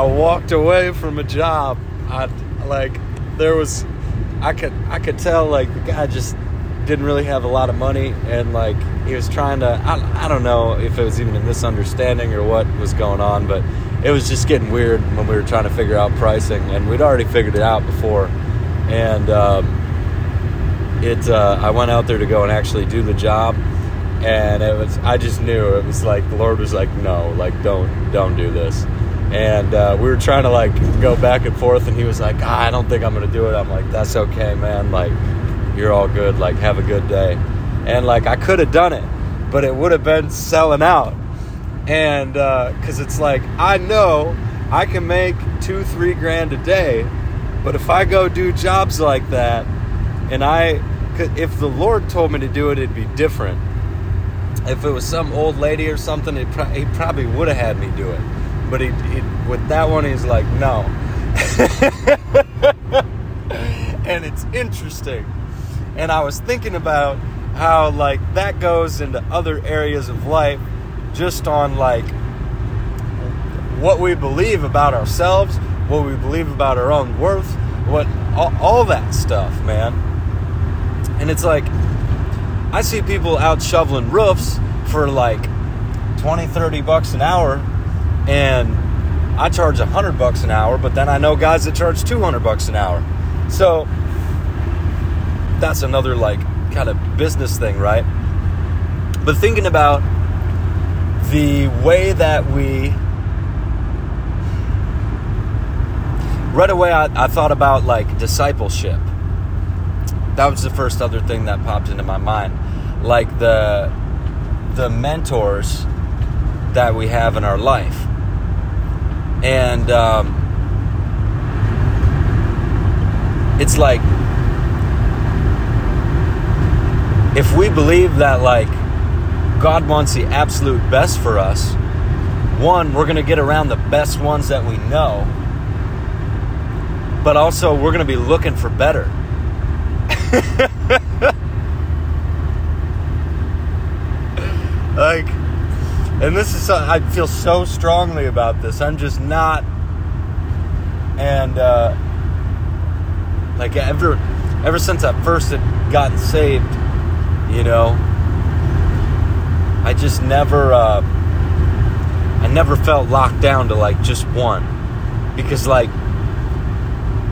I walked away from a job. I like there was I could I could tell like the guy just didn't really have a lot of money and like he was trying to I, I don't know if it was even a misunderstanding or what was going on but it was just getting weird when we were trying to figure out pricing and we'd already figured it out before and um, it uh, I went out there to go and actually do the job and it was I just knew it was like the Lord was like no like don't don't do this and uh, we were trying to like go back and forth and he was like ah, I don't think I'm gonna do it. I'm like that's okay man. Like you're all good. Like have a good day. And like I could have done it but it would have been selling out. And because uh, it's like I know I can make two three grand a day but if I go do jobs like that and I could if the Lord told me to do it it'd be different. If it was some old lady or something it pro- he probably would have had me do it but he, with that one he's like no and it's interesting and I was thinking about how like that goes into other areas of life just on like what we believe about ourselves, what we believe about our own worth, what all, all that stuff, man. And it's like I see people out shoveling roofs for like 20, 30 bucks an hour and I charge 100 bucks an hour, but then I know guys that charge 200 bucks an hour. So that's another like kind of business thing, right? But thinking about the way that we right away I, I, thought about like discipleship that was the first other thing that popped into my mind like the the mentors that we have in our life and um, it's like if we believe that like God wants the absolute best for us, one, we're going to get around the best ones that we know, but also we're going to be looking for better. like, and this is, something I feel so strongly about this. I'm just not, and, uh, like, ever, ever since I first had gotten saved, you know, I just never, uh, I never felt locked down to like just one, because like,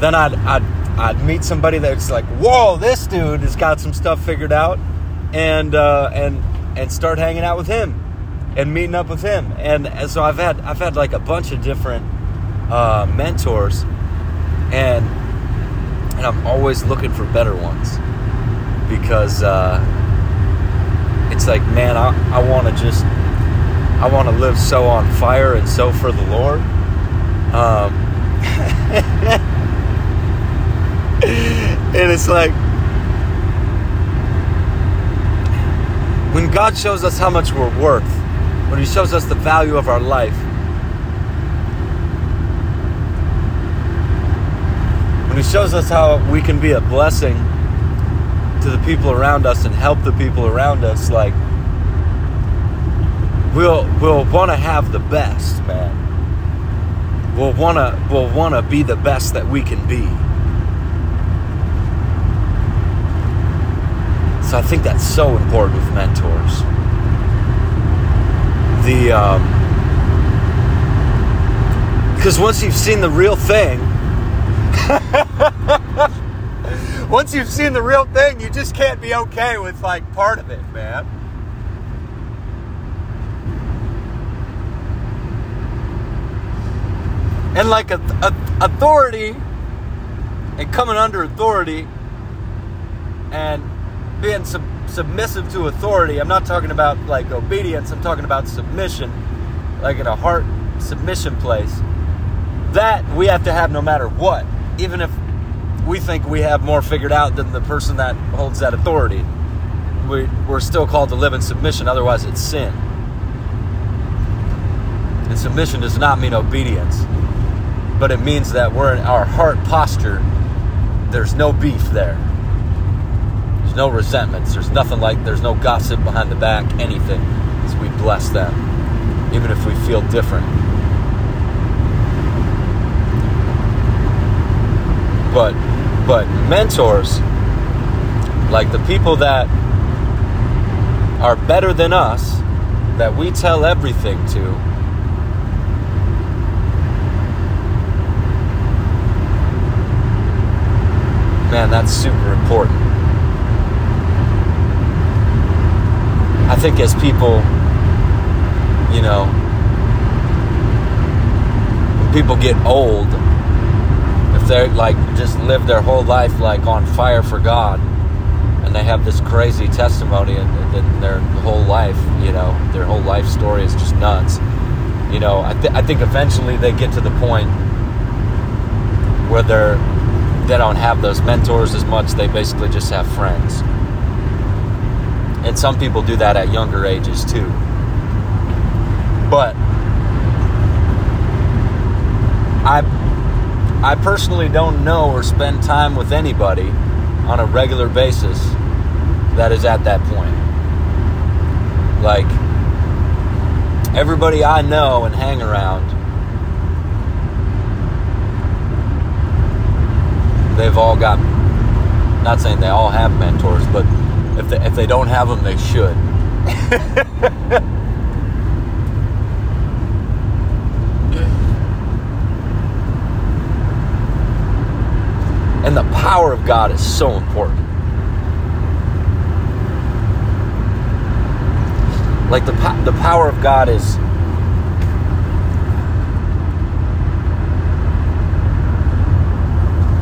then I'd I'd I'd meet somebody that's like, whoa, this dude has got some stuff figured out, and uh, and and start hanging out with him, and meeting up with him, and, and so I've had I've had like a bunch of different uh, mentors, and and I'm always looking for better ones, because. Uh, it's like, man, I, I want to just, I want to live so on fire and so for the Lord. Um, and it's like, when God shows us how much we're worth, when He shows us the value of our life, when He shows us how we can be a blessing to the people around us and help the people around us, like we'll we'll want to have the best, man. We'll want to we'll want to be the best that we can be. So I think that's so important with mentors. The because um, once you've seen the real thing. once you've seen the real thing, you just can't be okay with like part of it, man. And like a, a authority and coming under authority and being sub- submissive to authority. I'm not talking about like obedience, I'm talking about submission, like in a heart submission place. That we have to have no matter what, even if we think we have more figured out than the person that holds that authority. We, we're still called to live in submission, otherwise, it's sin. And submission does not mean obedience, but it means that we're in our heart posture. There's no beef there no resentments. There's nothing like, there's no gossip behind the back, anything. So we bless them, even if we feel different. But, but mentors, like the people that are better than us, that we tell everything to, man, that's super important. I think as people, you know, when people get old, if they're like just live their whole life like on fire for God, and they have this crazy testimony and, and their whole life, you know, their whole life story is just nuts. You know, I, th- I think eventually they get to the point where they're they don't have those mentors as much. They basically just have friends. And some people do that at younger ages too. But I I personally don't know or spend time with anybody on a regular basis that is at that point. Like everybody I know and hang around they've all got not saying they all have mentors, but if they, if they don't have them, they should. and the power of God is so important. Like the the power of God is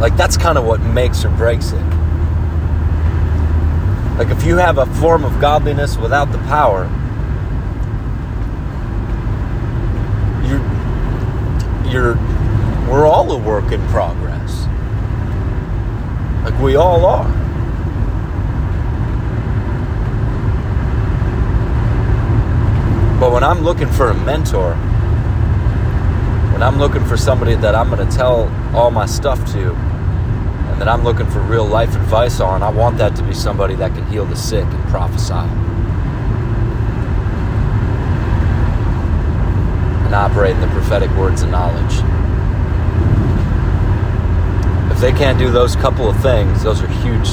like that's kind of what makes or breaks it. Like if you have a form of godliness without the power, you're you're we're all a work in progress. Like we all are. But when I'm looking for a mentor, when I'm looking for somebody that I'm going to tell all my stuff to, and that I'm looking for real life advice on, I want that to be somebody that can heal the sick and prophesy. And operate in the prophetic words of knowledge. If they can't do those couple of things, those are huge.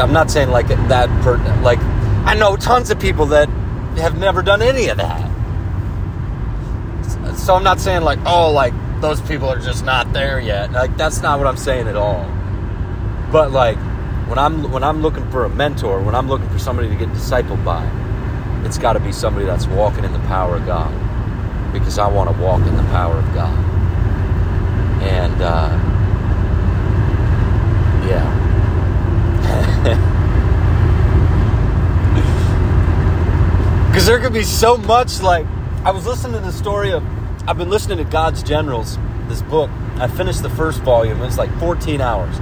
I'm not saying like that, per, like, I know tons of people that have never done any of that. So I'm not saying like, oh, like those people are just not there yet. Like that's not what I'm saying at all. But like when I'm when I'm looking for a mentor, when I'm looking for somebody to get discipled by, it's got to be somebody that's walking in the power of God, because I want to walk in the power of God. And uh, yeah. Because there could be so much like I was listening to the story of I've been listening to God's Generals, this book. I finished the first volume. It's like 14 hours.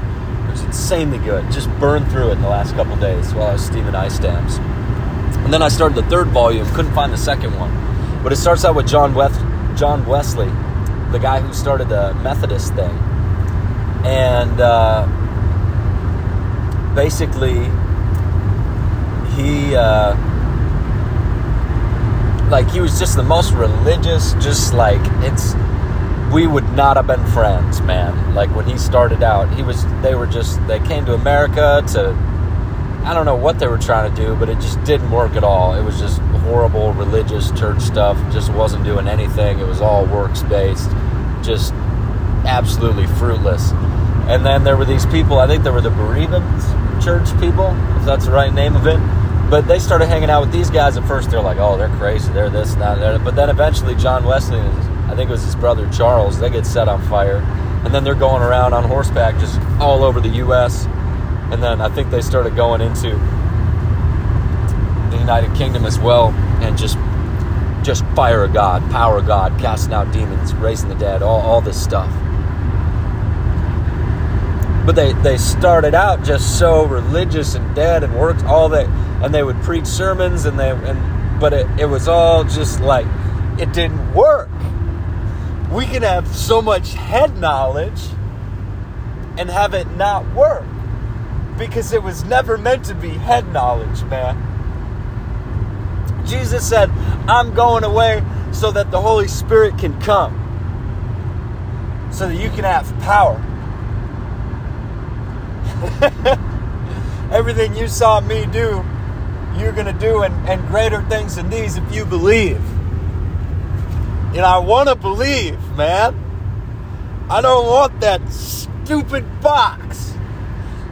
It's insanely good. Just burned through it in the last couple days while I was steaming ice dams. And then I started the third volume. Couldn't find the second one. But it starts out with John, West, John Wesley, the guy who started the Methodist thing. And uh, basically, he. Uh, like he was just the most religious just like it's we would not have been friends man. Like when he started out he was they were just they came to america to i don't know what they were trying to do but it just didn't work at all. It was just horrible religious church stuff just wasn't doing anything. It was all works based just absolutely fruitless. And then there were these people i think there were the bereavement church people if that's the right name of it but they started hanging out with these guys at first. They're like, oh, they're crazy. They're this and that. But then eventually, John Wesley, I think it was his brother Charles, they get set on fire. And then they're going around on horseback just all over the U.S. And then I think they started going into the United Kingdom as well and just just fire of God, power of God, casting out demons, raising the dead, all, all this stuff. But they, they started out just so religious and dead and worked all that and they would preach sermons and they and but it, it was all just like it didn't work. We can have so much head knowledge and have it not work because it was never meant to be head knowledge man. Jesus said i'm going away so that the holy spirit can come so that you can have power Everything you saw me do, you're going to do, and, and greater things than these if you believe. And I want to believe, man. I don't want that stupid box.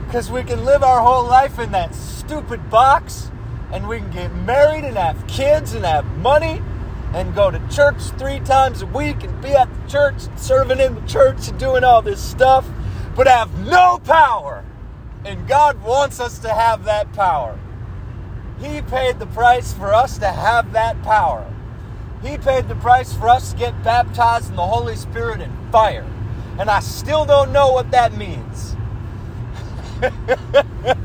Because we can live our whole life in that stupid box and we can get married and have kids and have money and go to church three times a week and be at the church and serving in the church and doing all this stuff, but have no power. And God wants us to have that power. He paid the price for us to have that power. He paid the price for us to get baptized in the Holy Spirit and fire. And I still don't know what that means.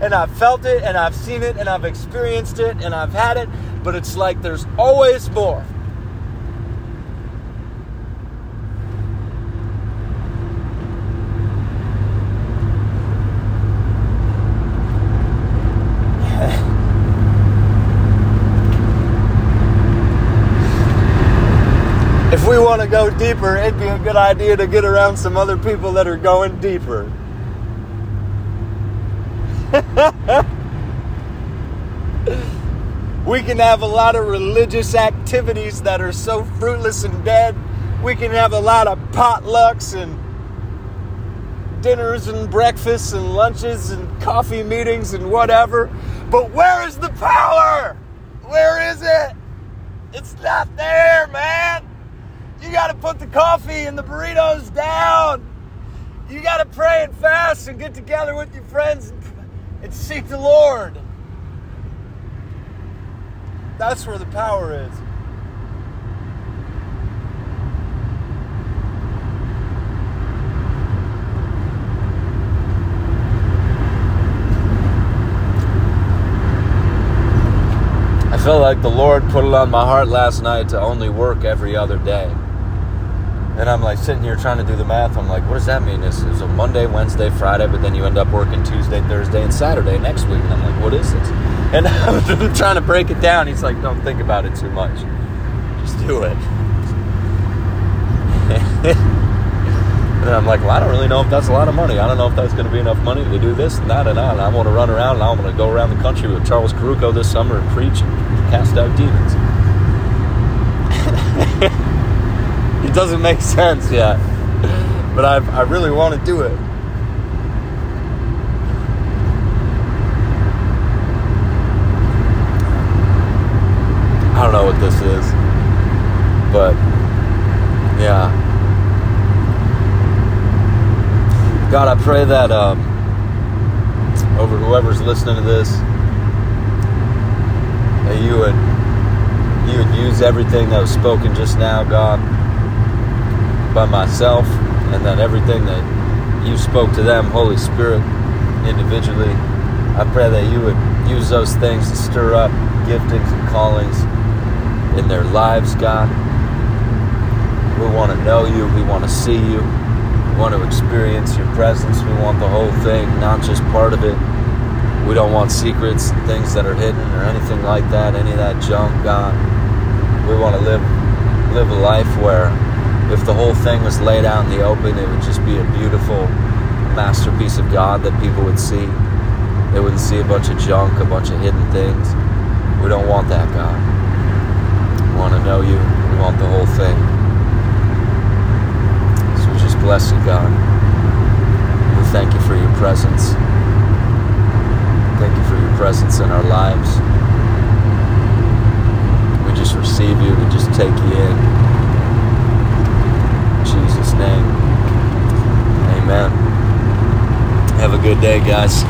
and I've felt it and I've seen it and I've experienced it and I've had it, but it's like there's always more. if we want to go deeper, it'd be a good idea to get around some other people that are going deeper. we can have a lot of religious activities that are so fruitless and dead. We can have a lot of potlucks and dinners and breakfasts and lunches and coffee meetings and whatever. But where is the power? Where is it? It's not there, man. You got to put the coffee and the burritos down. You got to pray and fast and get together with your friends and and seek the Lord. That's where the power is. I felt like the Lord put it on my heart last night to only work every other day. And I'm like sitting here trying to do the math. I'm like, what does that mean? This is a Monday, Wednesday, Friday, but then you end up working Tuesday, Thursday, and Saturday next week. And I'm like, what is this? And I'm trying to break it down. He's like, don't think about it too much. Just do it. and I'm like, well, I don't really know if that's a lot of money. I don't know if that's going to be enough money to do this and that and that. And I want to run around and I want to go around the country with Charles Caruco this summer and preach and cast out demons. It doesn't make sense yet. But I, I really want to do it. I don't know what this is. But, yeah. God, I pray that um, over whoever's listening to this, that you would you would use everything that was spoken just now, God, by myself, and that everything that you spoke to them, Holy Spirit, individually, I pray that you would use those things to stir up giftings and callings in their lives, God. We want to know you, we want to see you, we want to experience your presence, we want the whole thing, not just part of it. We don't want secrets, things that are hidden, or anything like that, any of that junk, God. We want to live live a life where if the whole thing was laid out in the open, it would just be a beautiful masterpiece of God that people would see. They wouldn't see a bunch of junk, a bunch of hidden things. We don't want that, God. We want to know you. We want the whole thing. So we just bless you, God. We thank you for your presence. Thank you for your presence in our lives. We just receive you. We just take you in. Name. Amen. Have a good day, guys.